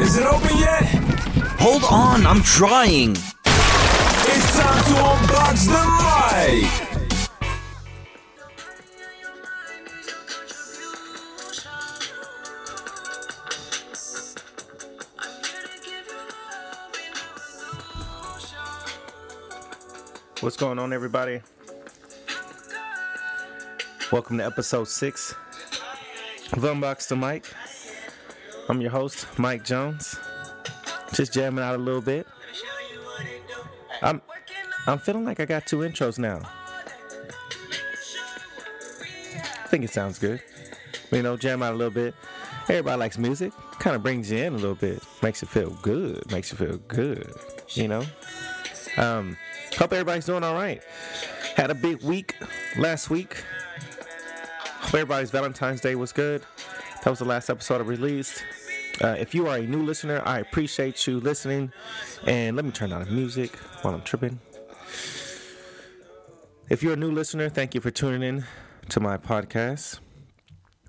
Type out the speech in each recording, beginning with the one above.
Is it open yet? Hold on, I'm trying. It's time to unbox the mic. What's going on, everybody? Welcome to episode six of Unbox the Mic. I'm your host, Mike Jones. Just jamming out a little bit. I'm I'm feeling like I got two intros now. I think it sounds good. You know, jam out a little bit. Everybody likes music. Kind of brings you in a little bit. Makes you feel good. Makes you feel good. You know. Um, hope everybody's doing all right. Had a big week last week. Hope everybody's Valentine's Day was good. That was the last episode I released. Uh, if you are a new listener, I appreciate you listening. And let me turn down the music while I'm tripping. If you're a new listener, thank you for tuning in to my podcast.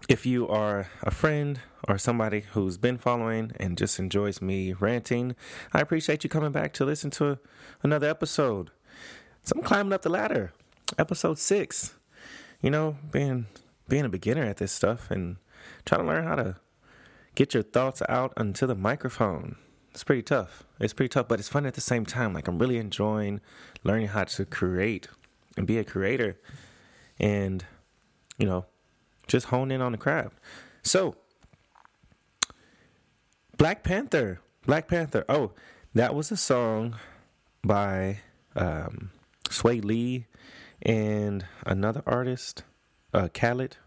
If you are a friend or somebody who's been following and just enjoys me ranting, I appreciate you coming back to listen to another episode. So I'm climbing up the ladder. Episode six. You know, being being a beginner at this stuff and trying to learn how to get your thoughts out onto the microphone. It's pretty tough. It's pretty tough, but it's fun at the same time. Like I'm really enjoying learning how to create and be a creator and you know, just hone in on the craft. So, Black Panther. Black Panther. Oh, that was a song by um, Swae Lee and another artist, uh, Khalid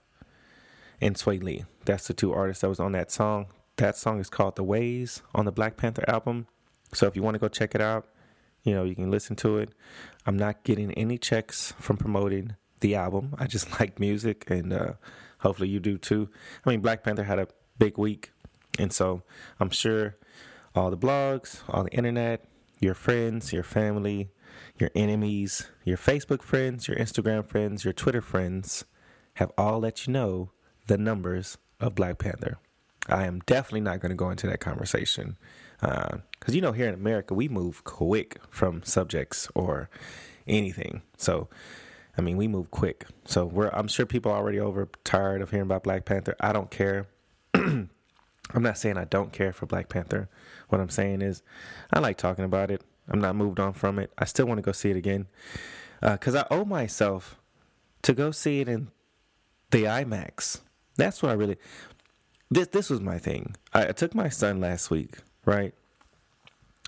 and Swae Lee. That's the two artists that was on that song. That song is called The Ways on the Black Panther album. So if you want to go check it out, you know, you can listen to it. I'm not getting any checks from promoting the album. I just like music and uh, hopefully you do too. I mean, Black Panther had a big week. And so I'm sure all the blogs, all the internet, your friends, your family, your enemies, your Facebook friends, your Instagram friends, your Twitter friends have all let you know the numbers of Black Panther. I am definitely not going to go into that conversation because uh, you know here in America we move quick from subjects or anything. So I mean we move quick. So we're I'm sure people are already over tired of hearing about Black Panther. I don't care. I'm not saying I don't care for Black Panther. What I'm saying is I like talking about it. I'm not moved on from it. I still want to go see it again because uh, I owe myself to go see it in the IMAX. That's what I really. This this was my thing. I, I took my son last week, right?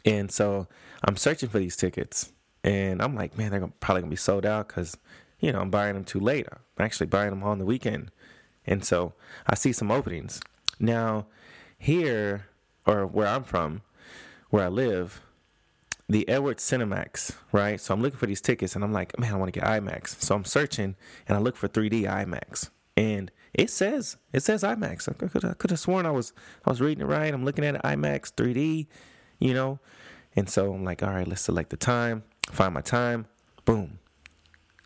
And so I'm searching for these tickets, and I'm like, man, they're probably gonna be sold out because, you know, I'm buying them too late. I'm actually buying them on the weekend, and so I see some openings now. Here, or where I'm from, where I live, the Edward Cinemax, right? So I'm looking for these tickets, and I'm like, man, I want to get IMAX. So I'm searching, and I look for 3D IMAX, and it says it says IMAX. I could I could have sworn I was I was reading it right. I'm looking at it, IMAX 3D, you know, and so I'm like, all right, let's select the time, find my time, boom,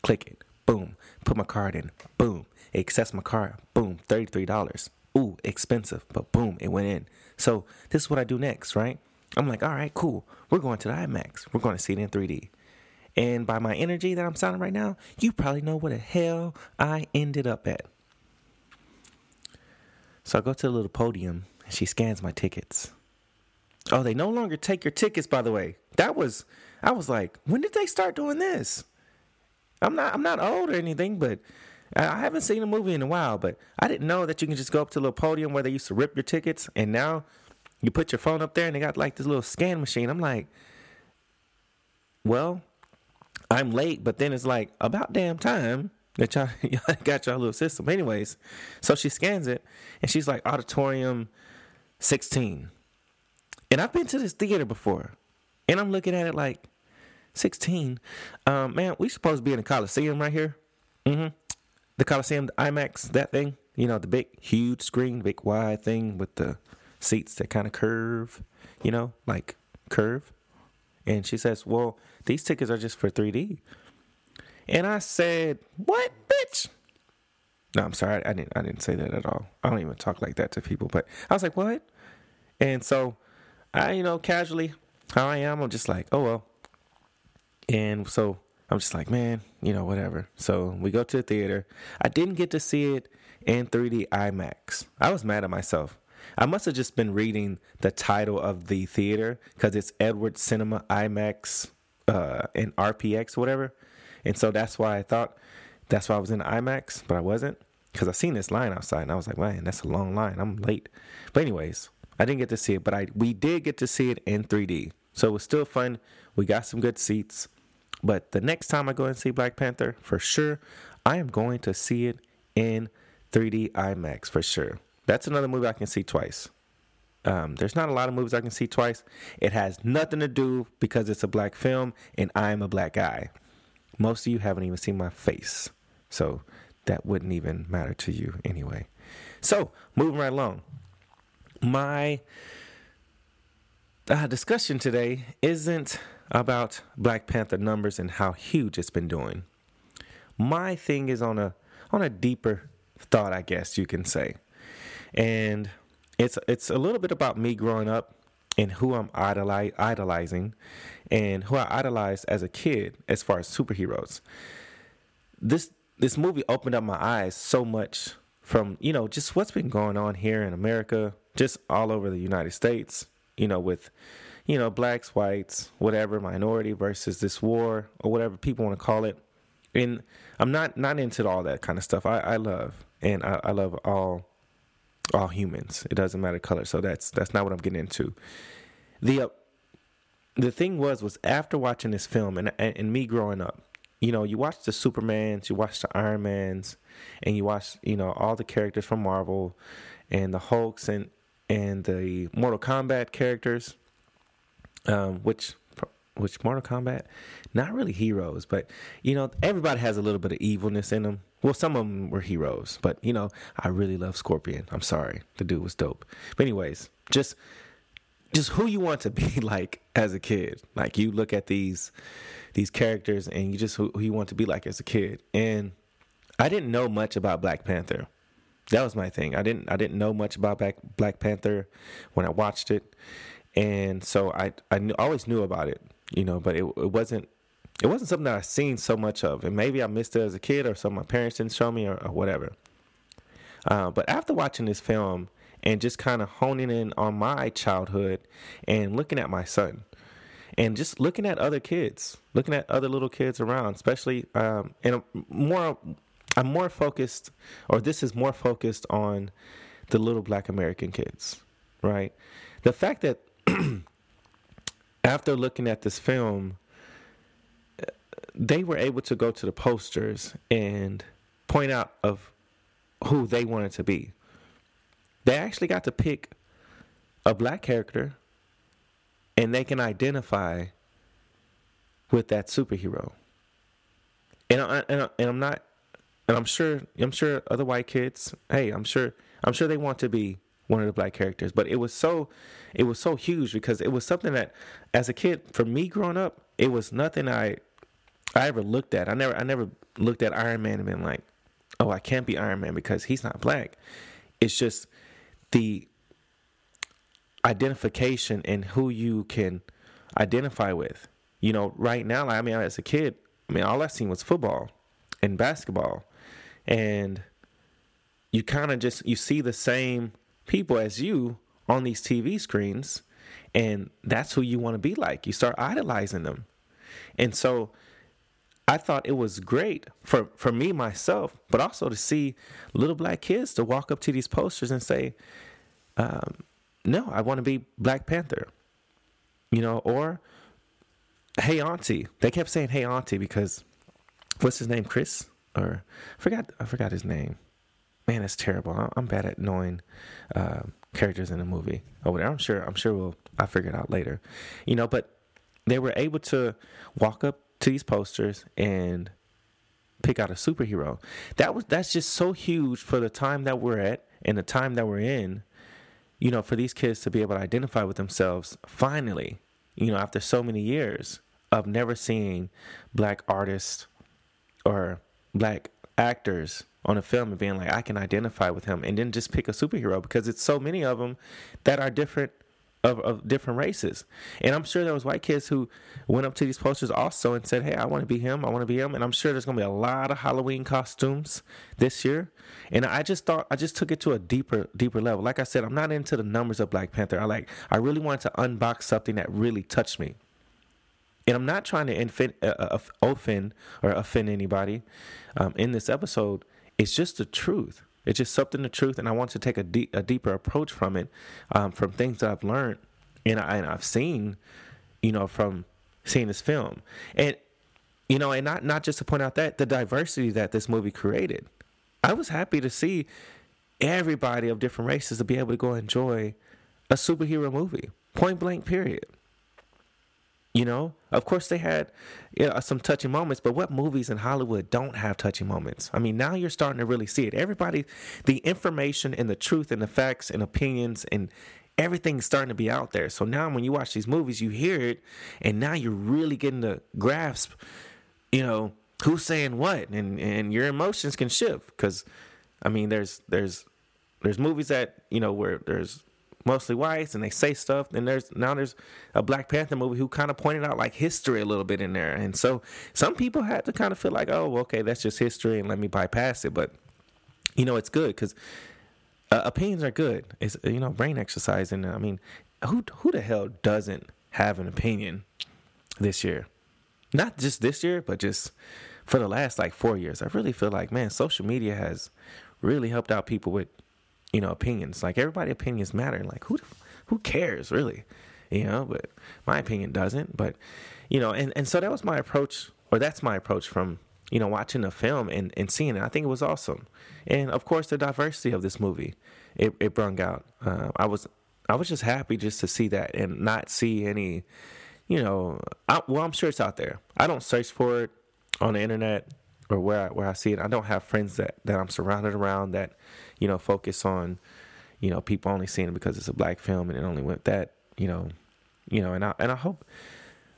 click it, boom, put my card in, boom, access my card, boom, thirty three dollars. Ooh, expensive, but boom, it went in. So this is what I do next, right? I'm like, all right, cool. We're going to the IMAX. We're going to see it in 3D. And by my energy that I'm sounding right now, you probably know what the hell I ended up at. So I go to the little podium and she scans my tickets. Oh, they no longer take your tickets, by the way. That was I was like, when did they start doing this? I'm not I'm not old or anything, but I haven't seen a movie in a while, but I didn't know that you can just go up to a little podium where they used to rip your tickets and now you put your phone up there and they got like this little scan machine. I'm like, well, I'm late, but then it's like about damn time that y'all, got y'all little system. Anyways, so she scans it and she's like auditorium 16. And I've been to this theater before. And I'm looking at it like 16. Um, man, we supposed to be in the Coliseum right here. Mm-hmm. The Coliseum, the IMAX, that thing. You know, the big, huge screen, big wide thing with the seats that kind of curve, you know, like curve. And she says, Well, these tickets are just for 3D. And I said, What, bitch? No, I'm sorry. I didn't I didn't say that at all. I don't even talk like that to people. But I was like, What? And so I, you know, casually, how I am, I'm just like, oh well. And so I'm just like, man, you know, whatever. So we go to the theater. I didn't get to see it in 3D IMAX. I was mad at myself. I must have just been reading the title of the theater because it's Edward Cinema IMAX uh, and RPX, whatever. And so that's why I thought that's why I was in the IMAX, but I wasn't because I seen this line outside and I was like, man, that's a long line. I'm late. But anyways, I didn't get to see it, but I we did get to see it in 3D. So it was still fun. We got some good seats. But the next time I go and see Black Panther, for sure, I am going to see it in 3D IMAX for sure. That's another movie I can see twice. Um, there's not a lot of movies I can see twice. It has nothing to do because it's a black film and I'm a black guy. Most of you haven't even seen my face. So that wouldn't even matter to you anyway. So, moving right along. My uh, discussion today isn't about Black Panther numbers and how huge it's been doing. My thing is on a on a deeper thought, I guess you can say. And it's it's a little bit about me growing up and who I'm idoli- idolizing and who I idolized as a kid as far as superheroes. This this movie opened up my eyes so much from, you know, just what's been going on here in America, just all over the United States, you know, with you know, blacks, whites, whatever, minority versus this war or whatever people want to call it. And I'm not not into all that kind of stuff. I, I love and I, I love all all humans. It doesn't matter color. So that's that's not what I'm getting into. The uh, the thing was was after watching this film and, and and me growing up, you know, you watch the Supermans, you watch the Iron Mans, and you watch you know all the characters from Marvel, and the Hulks and and the Mortal Kombat characters, um, which which Mortal Kombat, not really heroes, but you know everybody has a little bit of evilness in them. Well, some of them were heroes, but you know I really love Scorpion. I'm sorry, the dude was dope. But anyways, just just who you want to be like as a kid. Like you look at these these characters and you just who, who you want to be like as a kid. And I didn't know much about Black Panther. That was my thing. I didn't I didn't know much about Black Black Panther when I watched it, and so I I knew, always knew about it, you know, but it it wasn't it wasn't something that I seen so much of, and maybe I missed it as a kid, or some my parents didn't show me, or, or whatever. Uh, but after watching this film and just kind of honing in on my childhood and looking at my son, and just looking at other kids, looking at other little kids around, especially um, and more. I'm more focused, or this is more focused on the little Black American kids, right? The fact that after looking at this film, they were able to go to the posters and point out of who they wanted to be. They actually got to pick a black character and they can identify with that superhero. And I, and, I, and I'm not and I'm sure I'm sure other white kids, hey, I'm sure I'm sure they want to be one of the black characters, but it was so it was so huge because it was something that as a kid for me growing up, it was nothing I I ever looked at. I never I never looked at Iron Man and been like, "Oh, I can't be Iron Man because he's not black." It's just the identification and who you can identify with. You know, right now, like, I mean, as a kid, I mean, all I seen was football and basketball, and you kind of just you see the same people as you on these TV screens, and that's who you want to be like. You start idolizing them, and so I thought it was great for, for me myself, but also to see little black kids to walk up to these posters and say, um, "No, I want to be Black Panther," you know, or "Hey Auntie." They kept saying "Hey Auntie" because what's his name, Chris, or I forgot I forgot his name. Man, it's terrible. I'm bad at knowing uh, characters in a movie. Oh, I'm sure. I'm sure we'll. I'll figure it out later. You know, but they were able to walk up to these posters and pick out a superhero. That was that's just so huge for the time that we're at and the time that we're in. You know, for these kids to be able to identify with themselves finally, you know, after so many years of never seeing black artists or black actors on a film and being like, I can identify with him, and then just pick a superhero because it's so many of them that are different of, of different races. And I'm sure there was white kids who went up to these posters also and said, "Hey, I want to be him. I want to be him." And I'm sure there's going to be a lot of Halloween costumes this year. And I just thought I just took it to a deeper deeper level. Like I said, I'm not into the numbers of Black Panther. I like I really wanted to unbox something that really touched me. And I'm not trying to infin- uh, uh, offend or offend anybody um, in this episode. It's just the truth. It's just something the truth, and I want to take a, deep, a deeper approach from it, um, from things that I've learned and, I, and I've seen, you know, from seeing this film, and you know, and not not just to point out that the diversity that this movie created. I was happy to see everybody of different races to be able to go enjoy a superhero movie, point blank, period. You know, of course they had you know, some touching moments, but what movies in Hollywood don't have touching moments? I mean, now you're starting to really see it. Everybody, the information and the truth and the facts and opinions and everything's starting to be out there. So now when you watch these movies, you hear it, and now you're really getting to grasp, you know, who's saying what, and and your emotions can shift because, I mean, there's there's there's movies that you know where there's mostly whites and they say stuff and there's now there's a black panther movie who kind of pointed out like history a little bit in there. And so some people had to kind of feel like oh okay that's just history and let me bypass it. But you know it's good because uh, opinions are good. It's you know brain exercise and i mean who who the hell doesn't have an opinion this year? Not just this year but just for the last like four years. I really feel like man social media has really helped out people with you know opinions. Like everybody opinions matter. Like who who cares really? You know but my opinion doesn't. But you know and, and so that was my approach or that's my approach from you know watching the film and, and seeing it. I think it was awesome. And of course the diversity of this movie it, it brung out. Uh, i was i was just happy just to see that and not see any you know I, well i'm sure it's out there. I don't search for it on the internet or where I, where I see it. I don't have friends that, that I'm surrounded around that you know, focus on, you know, people only seeing it because it's a black film and it only went that, you know, you know, and I and I hope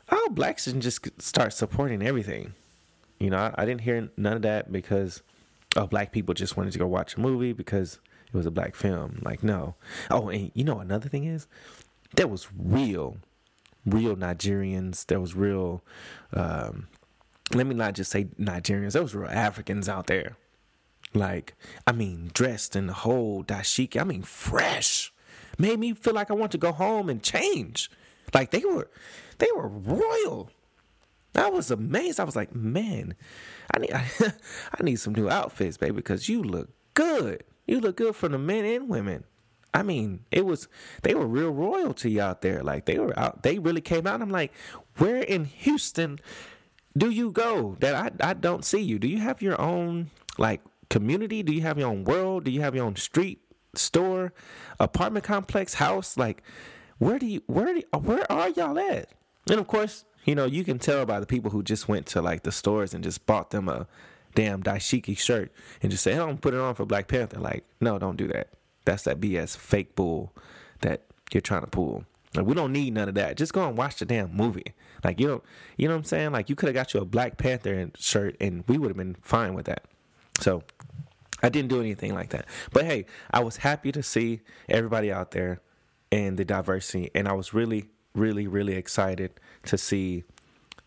I hope blacks can just start supporting everything. You know, I, I didn't hear none of that because oh, black people just wanted to go watch a movie because it was a black film. Like, no. Oh, and you know another thing is there was real, real Nigerians. There was real um, let me not just say Nigerians, those were Africans out there. Like, I mean, dressed in the whole dashiki. I mean, fresh. Made me feel like I want to go home and change. Like they were, they were royal. I was amazed. I was like, man, I need, I, I need some new outfits, baby, because you look good. You look good for the men and women. I mean, it was they were real royalty out there. Like they were out. They really came out. I'm like, where in Houston do you go that I I don't see you? Do you have your own like community? Do you have your own world? Do you have your own street, store, apartment complex, house? Like, where do you where do, where are y'all at? And of course, you know you can tell by the people who just went to like the stores and just bought them a damn dashiki shirt and just say, "Hey, I'm put it on for Black Panther." Like, no, don't do that. That's that BS fake bull that you're trying to pull. Like, we don't need none of that. Just go and watch the damn movie. Like, you know, you know what I'm saying? Like, you could have got you a Black Panther shirt, and we would have been fine with that. So I didn't do anything like that. But hey, I was happy to see everybody out there and the diversity. And I was really, really, really excited to see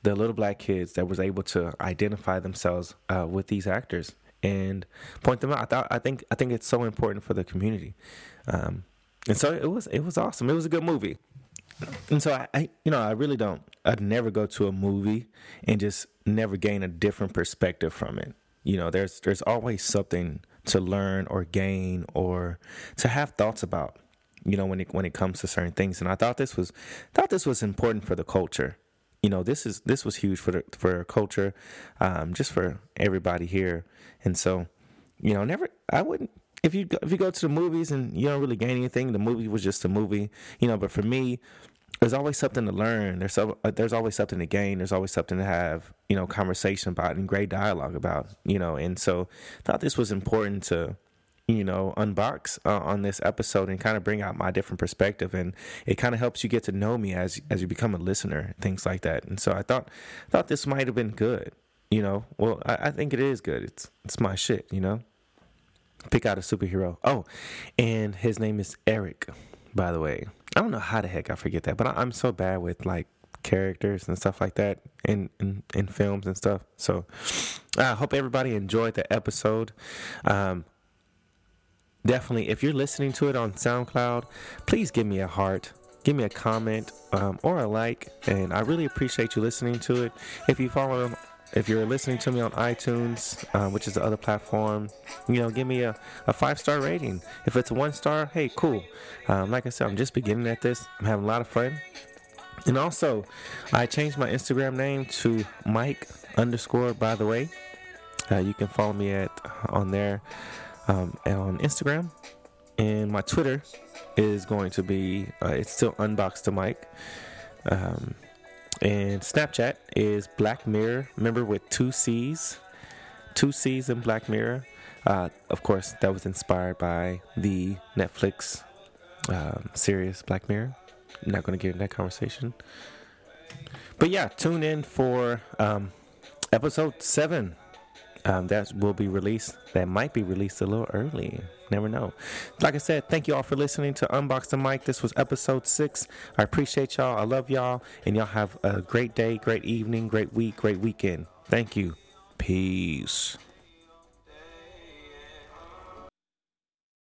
the little black kids that was able to identify themselves uh, with these actors and point them out. I thought I think I think it's so important for the community. Um, and so it was it was awesome. It was a good movie. And so I, I you know I really don't I'd never go to a movie and just never gain a different perspective from it. You know there's there's always something to learn or gain or to have thoughts about you know when it when it comes to certain things. And i thought this was thought this was important for the culture. You know this is this was huge for the for our culture um, just for everybody here. And so you know never i wouldn't if you go, if you go to the movies and you don't really gain anything the movie was just a movie you know but for me there's always something to learn. There's so, uh, there's always something to gain. There's always something to have, you know, conversation about and great dialogue about, you know. And so, thought this was important to, you know, unbox uh, on this episode and kind of bring out my different perspective. And it kind of helps you get to know me as as you become a listener, things like that. And so, I thought thought this might have been good. You know, well, I, I think it is good. It's it's my shit. You know, pick out a superhero. Oh, and his name is Eric by the way. I don't know how the heck I forget that, but I, I'm so bad with like characters and stuff like that in in, in films and stuff. So I hope everybody enjoyed the episode. Um, definitely, if you're listening to it on SoundCloud, please give me a heart. Give me a comment um, or a like, and I really appreciate you listening to it. If you follow if you're listening to me on iTunes, uh, which is the other platform, you know, give me a, a five star rating. If it's one star, hey, cool. Um, like I said, I'm just beginning at this. I'm having a lot of fun. And also, I changed my Instagram name to Mike underscore. By the way, uh, you can follow me at on there um, on Instagram. And my Twitter is going to be uh, it's still unboxed to Mike. Um, and Snapchat is Black Mirror. Remember with two C's, two C's in Black Mirror. Uh, of course, that was inspired by the Netflix um, series Black Mirror. I'm not going to get into that conversation. But yeah, tune in for um, episode seven. Um, that will be released. That might be released a little early. Never know. Like I said, thank you all for listening to Unbox the Mic. This was episode six. I appreciate y'all. I love y'all. And y'all have a great day, great evening, great week, great weekend. Thank you. Peace.